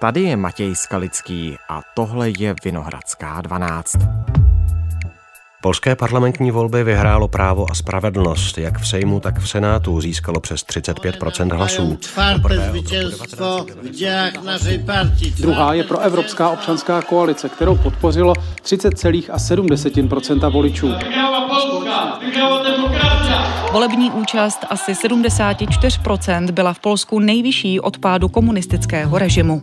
Tady je Matěj Skalický a tohle je Vinohradská 12. Polské parlamentní volby vyhrálo právo a spravedlnost. Jak v Sejmu, tak v Senátu získalo přes 35% hlasů. Druhá je pro Evropská občanská koalice, kterou podpořilo 30,7% voličů. Volební účast asi 74 byla v Polsku nejvyšší od pádu komunistického režimu.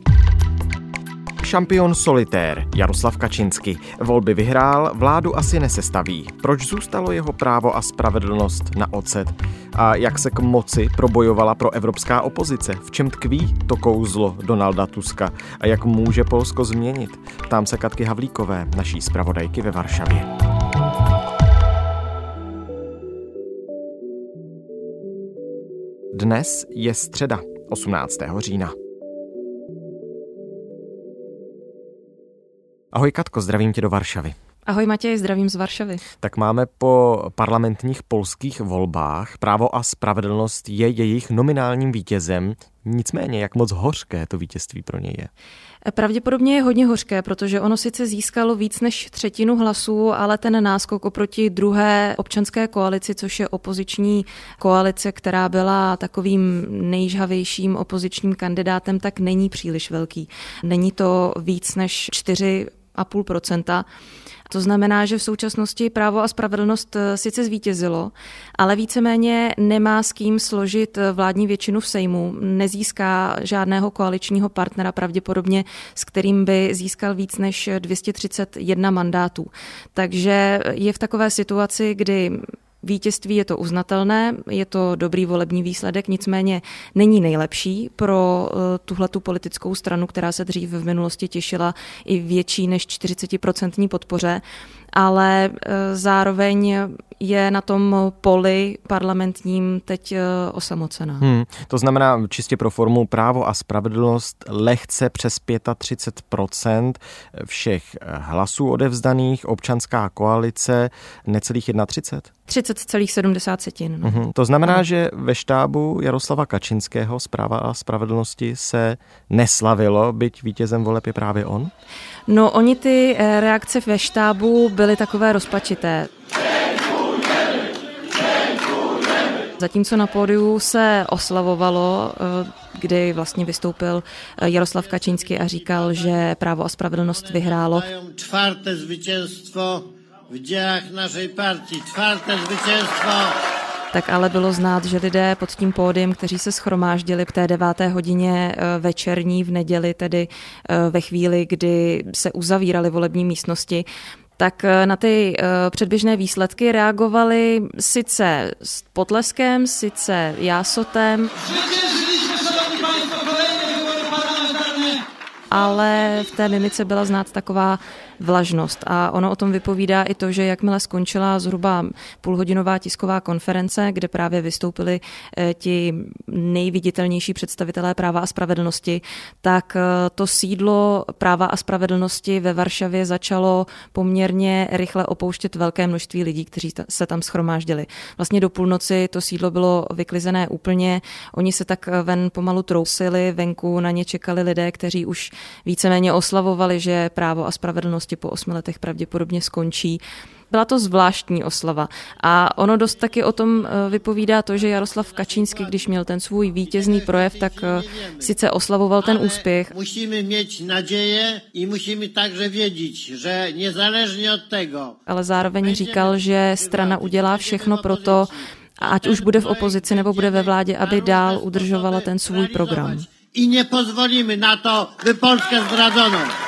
Šampion solitér Jaroslav Kačinsky volby vyhrál, vládu asi nesestaví. Proč zůstalo jeho právo a spravedlnost na ocet? A jak se k moci probojovala pro evropská opozice? V čem tkví to kouzlo Donalda Tuska? A jak může Polsko změnit? Tam se Katky Havlíkové, naší zpravodajky ve Varšavě. Dnes je středa, 18. října. Ahoj Katko, zdravím tě do Varšavy. Ahoj Matěj, zdravím z Varšavy. Tak máme po parlamentních polských volbách. Právo a spravedlnost je jejich nominálním vítězem. Nicméně, jak moc hořké to vítězství pro něj je? Pravděpodobně je hodně hořké, protože ono sice získalo víc než třetinu hlasů, ale ten náskok oproti druhé občanské koalici, což je opoziční koalice, která byla takovým nejžhavějším opozičním kandidátem, tak není příliš velký. Není to víc než 4 2,5 to znamená, že v současnosti právo a spravedlnost eh, sice zvítězilo, ale víceméně nemá s kým složit eh, vládní většinu v Sejmu, nezíská žádného koaličního partnera pravděpodobně, s kterým by získal víc než 231 mandátů. Takže je v takové situaci, kdy Vítězství je to uznatelné, je to dobrý volební výsledek, nicméně není nejlepší pro eh, tuhletu politickou stranu, která se dřív v minulosti těšila i větší než 40% podpoře ale eh, zároveň je na tom poli parlamentním teď eh, osamocená. Hmm, to znamená čistě pro formu právo a spravedlnost lehce přes 35% všech hlasů odevzdaných, občanská koalice necelých 31? 30,70. No. Hmm, to znamená, ano. že ve štábu Jaroslava Kačinského zpráva a spravedlnosti se neslavilo, byť vítězem voleb je právě on? No, oni ty eh, reakce ve štábu byly takové rozpačité. Zatímco na pódiu se oslavovalo, eh, kdy vlastně vystoupil eh, Jaroslav Kačínský a říkal, že právo a spravedlnost vyhrálo. Čtvrté zvítězstvo v dějách naší partii, čtvrté zvítězstvo tak ale bylo znát, že lidé pod tím pódiem, kteří se schromáždili v té deváté hodině eh, večerní v neděli, tedy ve chvíli, kdy se uzavíraly volební místnosti, tak eh, na ty předběžné výsledky reagovali sice s potleskem, sice jásotem. ale v té mimice byla znát taková vlažnost. A ono o tom vypovídá i to, že jakmile skončila zhruba půlhodinová tisková konference, kde právě vystoupili eh, ti nejviditelnější představitelé práva a spravedlnosti, tak eh, to sídlo práva a spravedlnosti ve Varšavě začalo poměrně rychle opouštět velké množství lidí, kteří se tam schromáždili. Vlastně do půlnoci to sídlo bylo vyklizené úplně, oni se tak eh, ven pomalu trousili, venku na ně čekali lidé, kteří už víceméně oslavovali, že právo a spravedlnost prostě po osmi letech pravděpodobně skončí. Byla to zvláštní oslava. A ono dost taky o tom eh, vypovídá to, že Jaroslav Kačínský, když měl ten svůj vítězný projev, tak eh, sice oslavoval ten úspěch. Musíme mít naděje i musíme takže vědět, že nezaležně od tego. Ale zároveň říkal, že strana udělá všechno pro to, ať už bude v opozici nebo bude ve vládě, aby dál udržovala ten svůj program. I nepozvolíme na to, by Polskę zdradzono.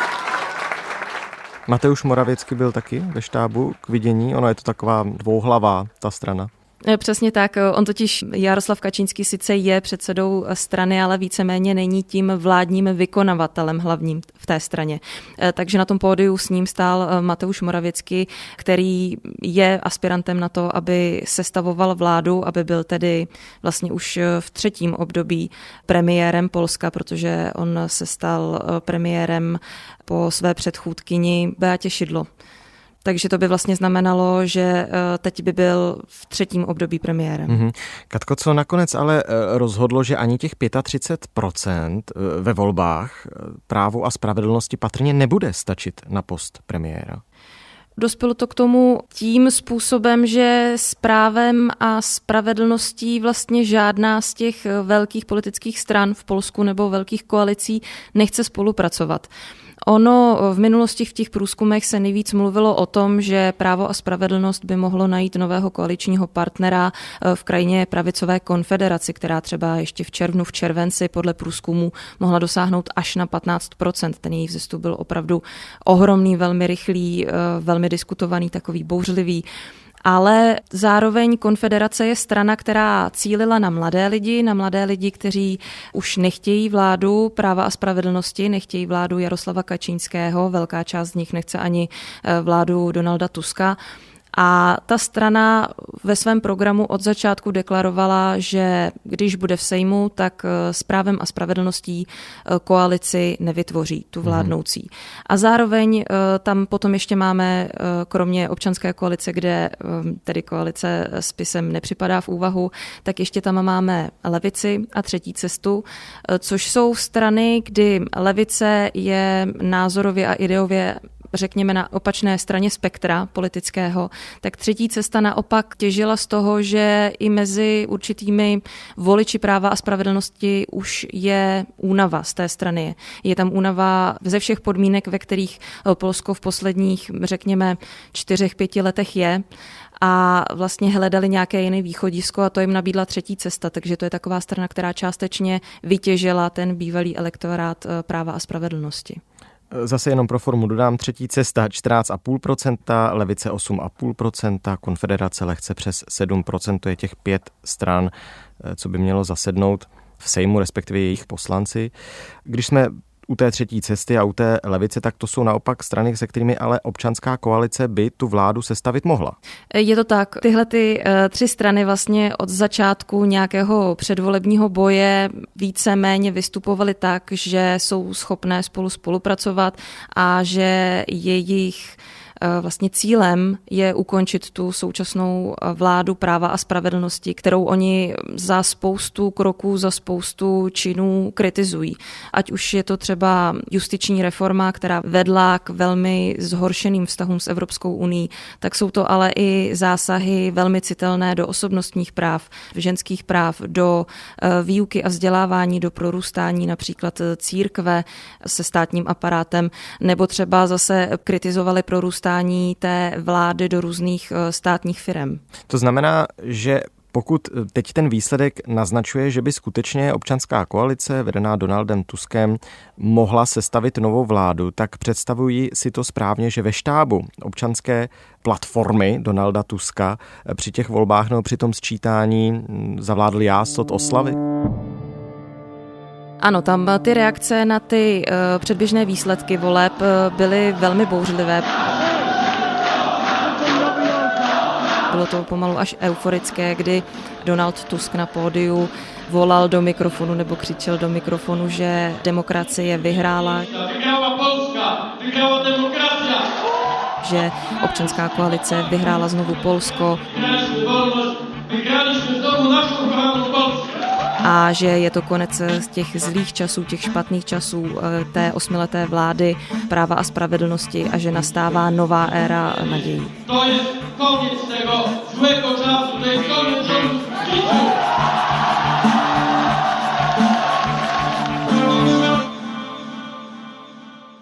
Mateusz Moravěcky byl taky ve štábu k vidění. Ono je to taková dvouhlavá, ta strana. Eh, přesně tak. On totiž, Jaroslav Kačínský sice je předsedou strany, ale víceméně není tím vládním vykonavatelem hlavním v té straně. Eh, takže na tom pódiu s ním stál eh, Mateusz Moravěcky, který je aspirantem na to, aby sestavoval vládu, aby byl tedy vlastně už v třetím období premiérem Polska, protože on se stal premiérem po své předchůdkyni Beatě Šidlo. Takže to by vlastně znamenalo, že eh, teď by byl v třetím období premiérem. Mm-hmm. Katko, co nakonec ale eh, rozhodlo, že ani těch 35% eh, ve volbách právu a spravedlnosti patrně nebude stačit na post premiéra? Dospělo to k tomu tím způsobem, že s právem a spravedlností vlastně žádná z těch velkých politických stran v Polsku nebo velkých koalicí nechce spolupracovat. Ono v minulosti v těch průzkumech se nejvíc mluvilo o tom, že právo a spravedlnost by mohlo najít nového koaličního partnera eh, v krajině pravicové konfederaci, která třeba ještě v červnu, v červenci podle průzkumu mohla dosáhnout až na 15%. Ten její vzestup byl opravdu ohromný, velmi rychlý, eh, velmi diskutovaný, takový bouřlivý ale zároveň konfederace je strana, která cílila na mladé lidi, na mladé lidi, kteří už nechtějí vládu práva a spravedlnosti, nechtějí vládu Jaroslava Kačínského, velká část z nich nechce ani eh, vládu Donalda Tuska. A ta strana ve svém programu od začátku deklarovala, že když bude v Sejmu, tak eh, s právem a spravedlností eh, koalici nevytvoří, tu mhm. vládnoucí. A zároveň eh, tam potom ještě máme, kromě občanské koalice, kde tedy koalice s PISem nepřipadá v úvahu, tak ještě tam máme levici a třetí cestu, což jsou strany, kdy levice je názorově a ideově řekněme, na opačné straně spektra politického, tak třetí cesta naopak těžila z toho, že i mezi určitými voliči práva a spravedlnosti už je únava z té strany. Je tam únava ze všech podmínek, ve kterých Polsko v posledních, řekněme, čtyřech, pěti letech je a vlastně hledali nějaké jiné východisko a to jim nabídla třetí cesta, takže to je taková strana, která částečně vytěžila ten bývalý elektorát eh, práva a spravedlnosti. Zase jenom pro formu dodám třetí cesta 14,5%, levice 8,5%, konfederace lehce přes 7%, to je těch pět stran, eh, co by mělo zasednout v Sejmu, respektive jejich poslanci. Když jsme u té třetí cesty a u té levice, tak to jsou naopak strany, se kterými ale občanská koalice by tu vládu sestavit mohla. Je to tak. Tyhle ty eh, tři strany vlastně od začátku nějakého předvolebního boje více méně vystupovaly tak, že jsou schopné spolu spolupracovat a že jejich vlastně cílem je ukončit tu současnou eh, vládu práva a spravedlnosti, kterou oni za spoustu kroků, za spoustu činů kritizují. Ať už je to třeba justiční reforma, která vedla k velmi zhoršeným vztahům s Evropskou uní, tak jsou to ale i zásahy velmi citelné do osobnostních práv, ženských práv, do eh, výuky a vzdělávání, do prorůstání například církve se státním aparátem, nebo třeba zase kritizovali prorůstání dostání té vlády do různých eh, státních firm. To znamená, že pokud eh, teď ten výsledek naznačuje, že by skutečně občanská koalice vedená Donaldem Tuskem mohla sestavit novou vládu, tak představuji si to správně, že ve štábu občanské platformy Donalda Tuska eh, při těch volbách nebo při tom sčítání hm, zavládl jásot oslavy? Ano, tam ty reakce na ty předběžné výsledky voleb byly velmi bouřlivé. Bylo to pomalu až euforické, kdy Donald Tusk na pódiu volal do mikrofonu nebo křičel do mikrofonu, že demokracie vyhrála. Vyhrála Polska, vyhrála demokracie. Že občanská koalice vyhrála znovu Polsko. Vyhráli jsme znovu našu Polsku a že je to konec z těch zlých časů, těch špatných časů eh, té osmileté vlády práva a spravedlnosti a že nastává nová éra nadějí. To je konec tego złego czasu, to je konec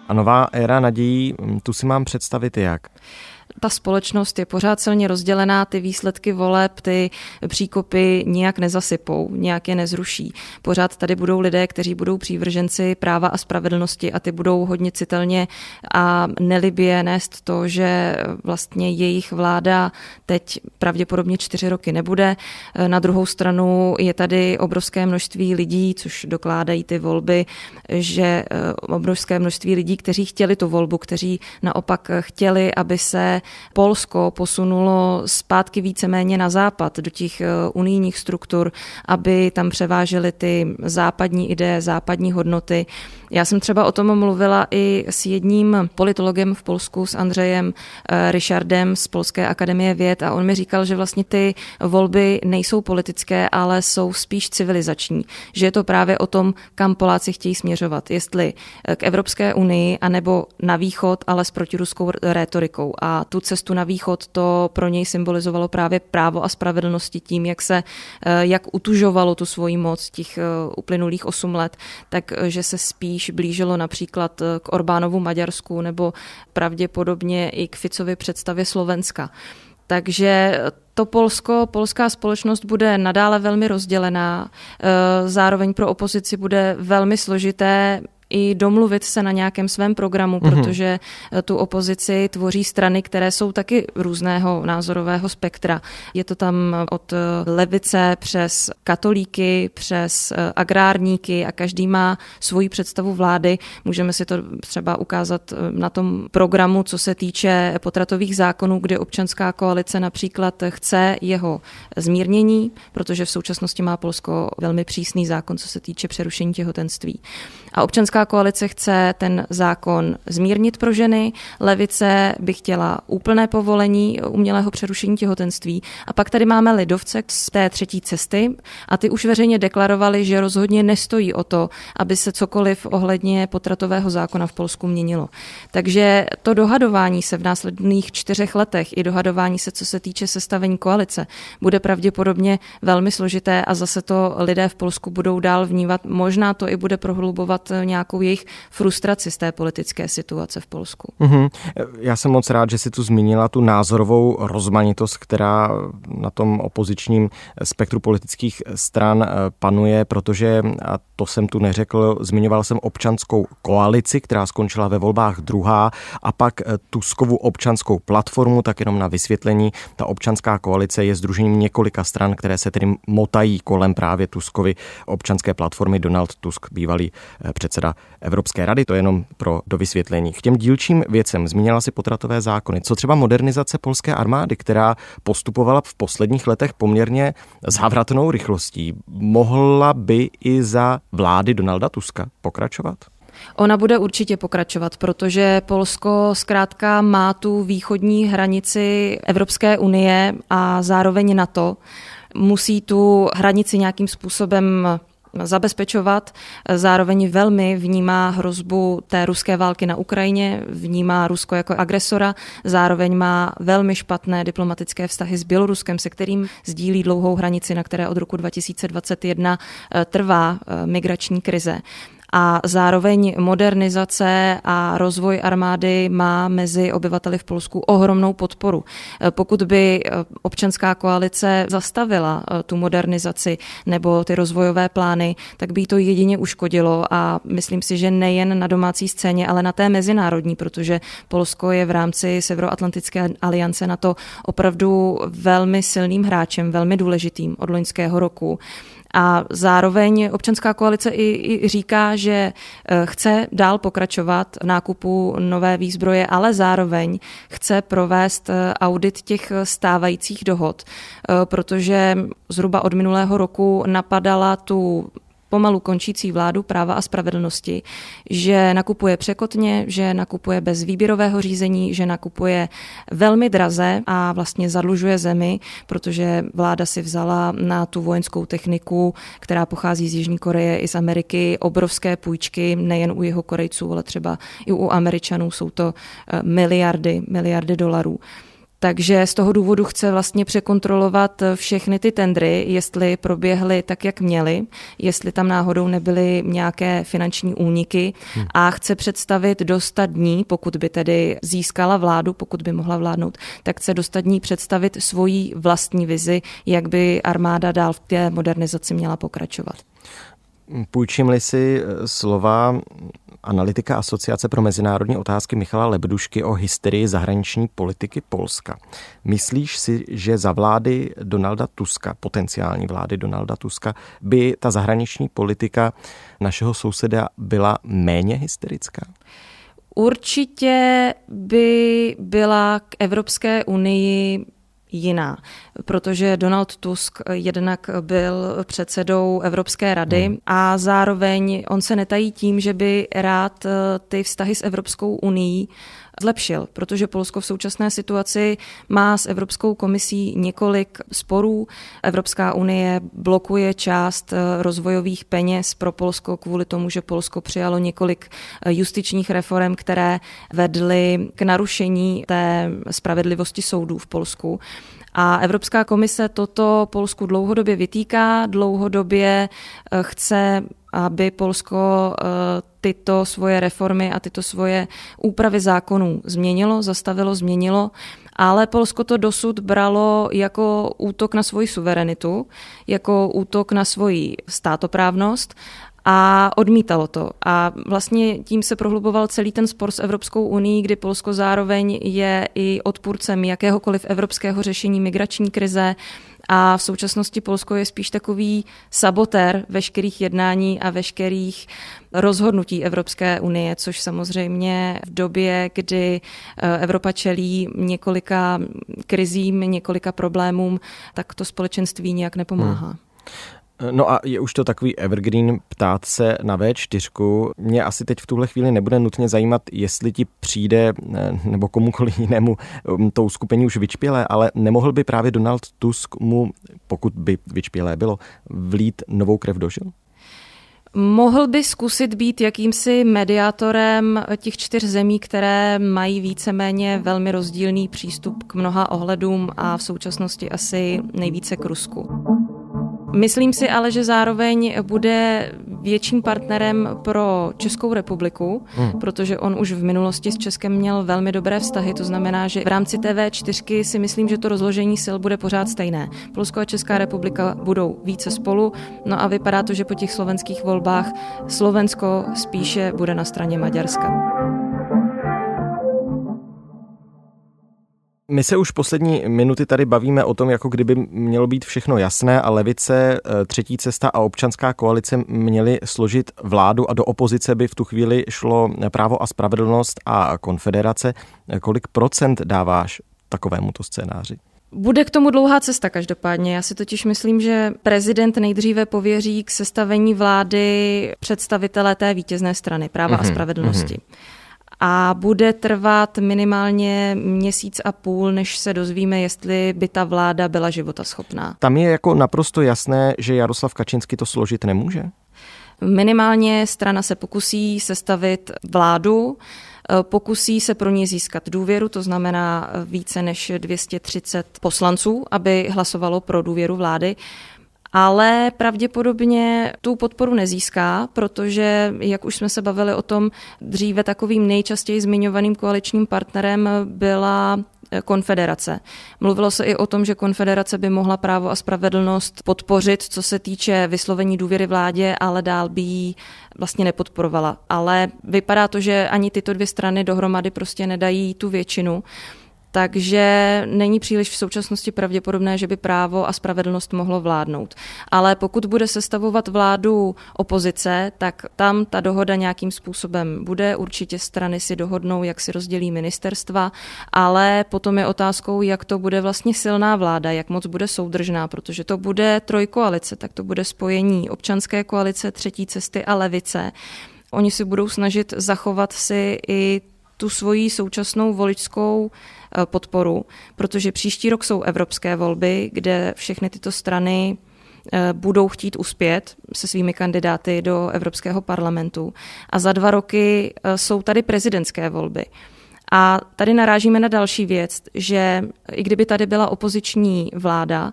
A nová éra nadějí, hm, tu si mám představit jak? Ta společnost je pořád silně rozdělená, ty výsledky voleb, ty příkopy nijak nezasypou, nijak je nezruší. Pořád tady budou lidé, kteří budou přívrženci práva a spravedlnosti a ty budou hodně citelně a nelibě nést to, že vlastně jejich vláda teď pravděpodobně čtyři roky nebude. Na druhou stranu je tady obrovské množství lidí, což dokládají ty volby, že eh, obrovské množství lidí, kteří chtěli tu volbu, kteří naopak chtěli, aby se Polsko posunulo zpátky víceméně na západ, do těch unijních struktur, aby tam převážely ty západní ideje, západní hodnoty. Já jsem třeba o tom mluvila i s jedním politologem v Polsku, s Andřejem eh, Richardem z Polské akademie věd a on mi říkal, že vlastně ty volby nejsou politické, ale jsou spíš civilizační. Že je to právě o tom, kam Poláci chtějí směřovat. Jestli eh, k Evropské unii, anebo na východ, ale s protiruskou rétorikou. A tu cestu na východ to pro něj symbolizovalo právě právo a spravedlnosti tím, jak se, eh, jak utužovalo tu svoji moc těch uplynulých osm let, takže se spíš blížilo například eh, k Orbánovu Maďarsku nebo pravděpodobně i k Ficově představě Slovenska. Takže to Polsko, polská společnost bude nadále velmi rozdělená, eh, zároveň pro opozici bude velmi složité i domluvit se na nějakém svém programu, mm-hmm. protože eh, tu opozici tvoří strany, které jsou taky různého názorového spektra. Je to tam od eh, levice přes katolíky, přes eh, agrárníky a každý má svoji představu vlády. Můžeme si to třeba ukázat na tom programu, co se týče potratových zákonů, kde občanská koalice například chce jeho zmírnění, protože v současnosti má Polsko velmi přísný zákon, co se týče přerušení těhotenství. A občanská koalice chce ten zákon zmírnit pro ženy, levice by chtěla úplné povolení umělého přerušení těhotenství. A pak tady máme lidovce z té třetí cesty a ty už veřejně deklarovali, že rozhodně nestojí o to, aby se cokoliv ohledně potratového zákona v Polsku měnilo. Takže to dohadování se v následných čtyřech letech i dohadování se, co se týče sestavení koalice, bude pravděpodobně velmi složité a zase to lidé v Polsku budou dál vnívat. Možná to i bude prohlubovat nějakou jejich frustraci z té politické situace v Polsku. Mm-hmm. Já jsem moc rád, že si tu zmínila tu názorovou rozmanitost, která na tom opozičním spektru politických stran eh, panuje, protože, a to jsem tu neřekl, zmiňoval jsem občanskou koalici, která skončila ve volbách druhá, a pak eh, Tuskovu občanskou platformu, tak jenom na vysvětlení. Ta občanská koalice je združením několika stran, které se tedy motají kolem právě Tuskovy občanské platformy. Donald Tusk, bývalý eh, předseda Evropské rady, to je jenom pro dovysvětlení. K těm dílčím věcem zmínila si potratové zákony. Co třeba modernizace polské armády, která postupovala v posledních letech poměrně závratnou rychlostí, mohla by i za vlády Donalda Tuska pokračovat? Ona bude určitě pokračovat, protože Polsko zkrátka má tu východní hranici Evropské unie a zároveň NATO. Musí tu hranici nějakým způsobem zabezpečovat. Zároveň velmi vnímá hrozbu té ruské války na Ukrajině, vnímá Rusko jako agresora, zároveň má velmi špatné diplomatické vztahy s Běloruskem, se kterým sdílí dlouhou hranici, na které od roku 2021 eh, trvá eh, migrační krize a zároveň modernizace a rozvoj armády má mezi obyvateli v Polsku ohromnou podporu. Pokud by eh, občanská koalice zastavila eh, tu modernizaci nebo ty rozvojové plány, tak by to jedině uškodilo a myslím si, že nejen na domácí scéně, ale na té mezinárodní, protože Polsko je v rámci Severoatlantické aliance na to opravdu velmi silným hráčem, velmi důležitým od loňského roku. A zároveň občanská koalice i, i říká, že eh, chce dál pokračovat v nákupu nové výzbroje, ale zároveň chce provést eh, audit těch stávajících dohod, eh, protože zhruba od minulého roku napadala tu pomalu končící vládu práva a spravedlnosti, že nakupuje překotně, že nakupuje bez výběrového řízení, že nakupuje velmi draze a vlastně zadlužuje zemi, protože vláda si vzala na tu vojenskou techniku, která pochází z Jižní Koreje i z Ameriky, obrovské půjčky, nejen u jeho Korejců, ale třeba i u Američanů jsou to eh, miliardy, miliardy dolarů. Takže z toho důvodu chce vlastně překontrolovat všechny ty tendry, jestli proběhly tak, jak měly, jestli tam náhodou nebyly nějaké finanční úniky hmm. a chce představit do 100 dní, pokud by tedy získala vládu, pokud by mohla vládnout, tak chce do 100 dní představit svoji vlastní vizi, jak by armáda dál v té modernizaci měla pokračovat. Půjčím-li si eh, slova analytika Asociace pro mezinárodní otázky Michala Lebdušky o hysterii zahraniční politiky Polska. Myslíš si, že za vlády Donalda Tuska, potenciální vlády Donalda Tuska, by ta zahraniční politika našeho souseda byla méně hysterická? Určitě by byla k Evropské unii jiná, protože Donald Tusk jednak byl předsedou Evropské rady hmm. a zároveň on se netají tím, že by rád eh, ty vztahy s Evropskou unii zlepšil, protože Polsko v současné situaci má s Evropskou komisí několik sporů. Evropská unie blokuje část eh, rozvojových peněz pro Polsko kvůli tomu, že Polsko přijalo několik eh, justičních reform, které vedly k narušení té spravedlivosti soudů v Polsku. A Evropská komise toto Polsku dlouhodobě vytýká, dlouhodobě eh, chce, aby Polsko eh, tyto svoje reformy a tyto svoje úpravy zákonů změnilo, zastavilo, změnilo, ale Polsko to dosud bralo jako útok na svoji suverenitu, jako útok na svoji státoprávnost a odmítalo to. A vlastně tím se prohluboval celý ten spor s Evropskou unii, kdy Polsko zároveň je i odpůrcem jakéhokoliv evropského řešení migrační krize, a v současnosti Polsko je spíš takový sabotér veškerých jednání a veškerých rozhodnutí Evropské unie, což samozřejmě v době, kdy eh, Evropa čelí několika krizím, několika problémům, tak to společenství nijak nepomáhá. Hmm. No a je už to takový evergreen ptát se na V4. Mě asi teď v tuhle chvíli nebude nutně zajímat, jestli ti přijde eh, nebo komukoliv jinému um, tou skupení už vyčpělé, ale nemohl by právě Donald Tusk mu, pokud by vyčpělé bylo, vlít novou krev do žil? Mohl by zkusit být jakýmsi mediátorem těch čtyř zemí, které mají víceméně velmi rozdílný přístup k mnoha ohledům a v současnosti asi nejvíce k Rusku. Myslím si ale, že zároveň bude větším partnerem pro Českou republiku, hmm. protože on už v minulosti s Českem měl velmi dobré vztahy, to znamená, že v rámci TV4 si myslím, že to rozložení sil bude pořád stejné. Polsko a Česká republika budou více spolu, no a vypadá to, že po těch slovenských volbách Slovensko spíše bude na straně Maďarska. My se už poslední minuty tady bavíme o tom, jako kdyby mělo být všechno jasné a levice, eh, třetí cesta a občanská koalice měly složit vládu a do opozice by v tu chvíli šlo právo a spravedlnost a konfederace. Kolik procent dáváš takovému to scénáři? Bude k tomu dlouhá cesta každopádně. Já si totiž myslím, že prezident nejdříve pověří k sestavení vlády představitele té vítězné strany práva mm-hmm, a mhm, spravedlnosti. Mm-hmm a bude trvat minimálně měsíc a půl, než se dozvíme, jestli by ta vláda byla životaschopná. Tam je jako naprosto jasné, že Jaroslav Kačinsky to složit nemůže? Minimálně strana se pokusí sestavit vládu, pokusí se pro ní získat důvěru, to znamená více než 230 poslanců, aby hlasovalo pro důvěru vlády ale pravděpodobně tu podporu nezíská, protože, jak už jsme se bavili o tom, dříve takovým nejčastěji zmiňovaným koaličním partnerem byla eh, konfederace. Mluvilo se i o tom, že konfederace by mohla právo a spravedlnost podpořit, co se týče vyslovení důvěry vládě, ale dál by ji vlastně nepodporovala. Ale vypadá to, že ani tyto dvě strany dohromady prostě nedají tu většinu takže není příliš v současnosti pravděpodobné, že by právo a spravedlnost mohlo vládnout. Ale pokud bude sestavovat vládu opozice, tak tam ta dohoda nějakým způsobem bude. Určitě strany si dohodnou, jak si rozdělí ministerstva, ale potom je otázkou, jak to bude vlastně silná vláda, jak moc bude soudržná, protože to bude trojkoalice, tak to bude spojení občanské koalice, třetí cesty a levice. Oni si budou snažit zachovat si i tu svoji současnou voličskou eh, podporu, protože příští rok jsou evropské volby, kde všechny tyto strany eh, budou chtít uspět se svými kandidáty do Evropského parlamentu. A za dva roky eh, jsou tady prezidentské volby. A tady narážíme na další věc, že i kdyby tady byla opoziční vláda,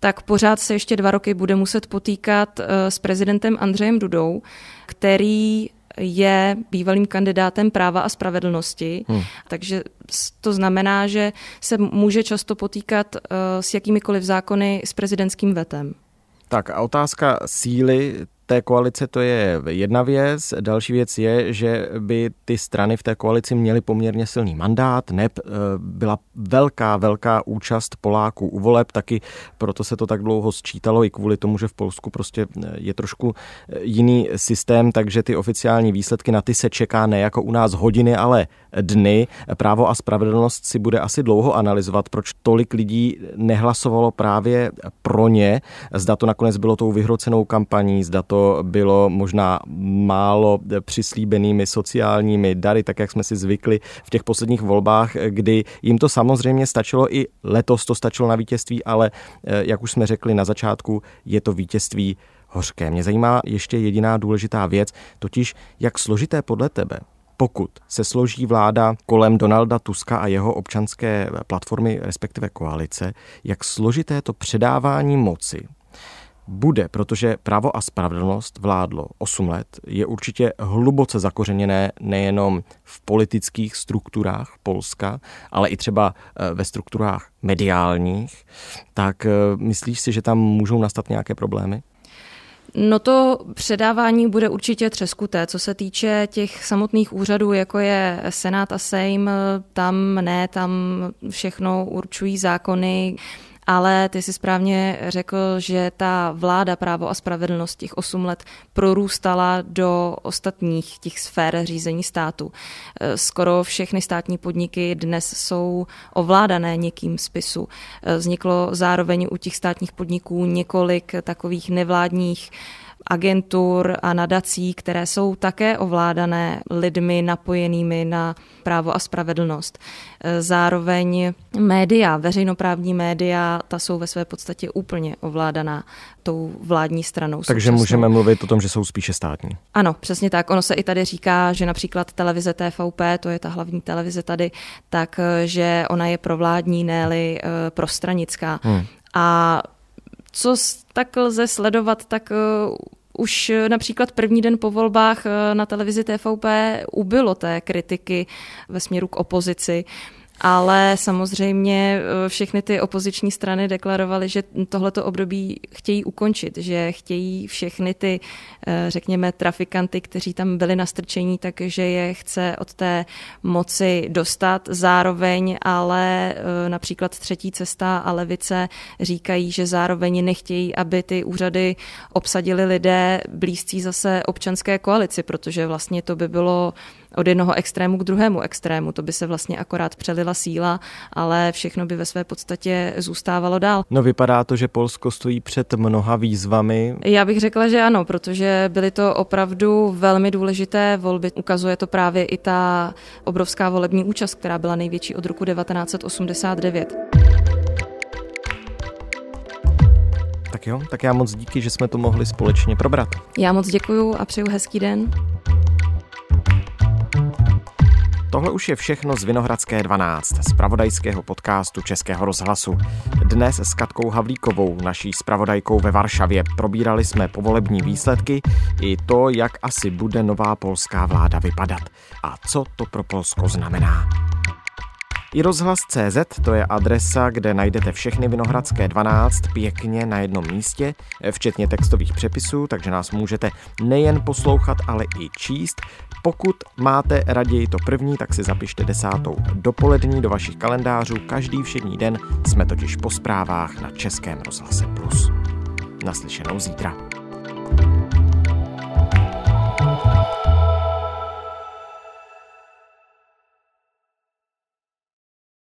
tak pořád se ještě dva roky bude muset potýkat s prezidentem Andřejem Dudou, který je bývalým kandidátem práva a spravedlnosti, hmm. takže to znamená, že se může často potýkat uh, s jakýmikoliv zákony s prezidentským vetem. Tak a otázka síly té koalice to je jedna věc. Další věc je, že by ty strany v té koalici měly poměrně silný mandát. NEP eh, byla velká, velká účast Poláků u voleb, taky proto se to tak dlouho sčítalo i kvůli tomu, že v Polsku prostě eh, je trošku eh, jiný systém, takže ty oficiální výsledky na ty se čeká ne jako u nás hodiny, ale dny. Právo a spravedlnost si bude asi dlouho analyzovat, proč tolik lidí nehlasovalo právě pro ně. Zda to nakonec bylo tou vyhrocenou kampaní, zda to bylo možná málo přislíbenými sociálními dary, tak jak jsme si zvykli v těch posledních volbách, kdy jim to samozřejmě stačilo i letos to stačilo na vítězství, ale eh, jak už jsme řekli na začátku, je to vítězství hořké. Mě zajímá ještě jediná důležitá věc, totiž jak složité podle tebe pokud se složí vláda kolem Donalda Tuska a jeho občanské platformy, respektive koalice, jak složité to předávání moci bude, protože právo a spravedlnost vládlo 8 let, je určitě hluboce zakořeněné nejenom v politických strukturách Polska, ale i třeba eh, ve strukturách mediálních, tak eh, myslíš si, že tam můžou nastat nějaké problémy? No to předávání bude určitě třeskuté. Co se týče těch samotných úřadů, jako je Senát a Sejm, tam ne, tam všechno určují zákony, ale ty si správně řekl, že ta vláda právo a spravedlnost těch 8 let prorůstala do ostatních těch sfér řízení státu. E, skoro všechny státní podniky dnes jsou ovládané někým spisu. E, vzniklo zároveň u těch státních podniků několik takových nevládních agentur a nadací, které jsou také ovládané lidmi napojenými na právo a spravedlnost. Zároveň média, veřejnoprávní média, ta jsou ve své podstatě úplně ovládaná tou vládní stranou. Takže současnou. můžeme mluvit o tom, že jsou spíše státní. Ano, přesně tak. Ono se i tady říká, že například televize TVP, to je ta hlavní televize tady, tak že ona je provládní, ne-li eh, prostranická. Hmm. A co tak lze sledovat, tak uh, už například první den po volbách uh, na televizi TVP ubylo té kritiky ve směru k opozici ale samozřejmě eh, všechny ty opoziční strany deklarovaly, že tohleto období chtějí ukončit, že chtějí všechny ty, eh, řekněme, trafikanty, kteří tam byli nastrčení, takže je chce od té moci dostat. Zároveň ale eh, například třetí cesta a levice říkají, že zároveň nechtějí, aby ty úřady obsadili lidé blízcí zase občanské koalici, protože vlastně to by bylo od jednoho extrému k druhému extrému. To by se vlastně akorát přelila síla, ale všechno by ve své podstatě zůstávalo dál. No vypadá to, že Polsko stojí před mnoha výzvami. Já bych řekla, že ano, protože byly to opravdu velmi důležité volby. Ukazuje to právě i ta obrovská volební účast, která byla největší od roku 1989. Tak jo, tak já moc díky, že jsme to mohli společně probrat. Já moc děkuju a přeju hezký den. Tohle už je všechno z Vinohradské 12, z pravodajského podcastu Českého rozhlasu. Dnes s Katkou Havlíkovou, naší spravodajkou ve Varšavě, probírali jsme povolební výsledky i to, jak asi bude nová polská vláda vypadat a co to pro Polsko znamená. I rozhlas.cz to je adresa, kde najdete všechny Vinohradské 12 pěkně na jednom místě, včetně textových přepisů, takže nás můžete nejen poslouchat, ale i číst. Pokud máte raději to první, tak si zapište desátou dopolední do vašich kalendářů. Každý všední den jsme totiž po zprávách na Českém rozhlase Plus. Naslyšenou zítra.